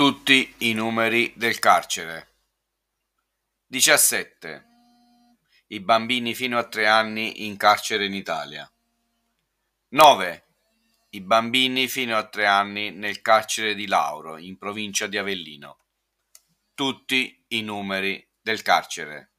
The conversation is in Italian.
Tutti i numeri del carcere. 17. I bambini fino a 3 anni in carcere in Italia. 9. I bambini fino a 3 anni nel carcere di Lauro, in provincia di Avellino. Tutti i numeri del carcere.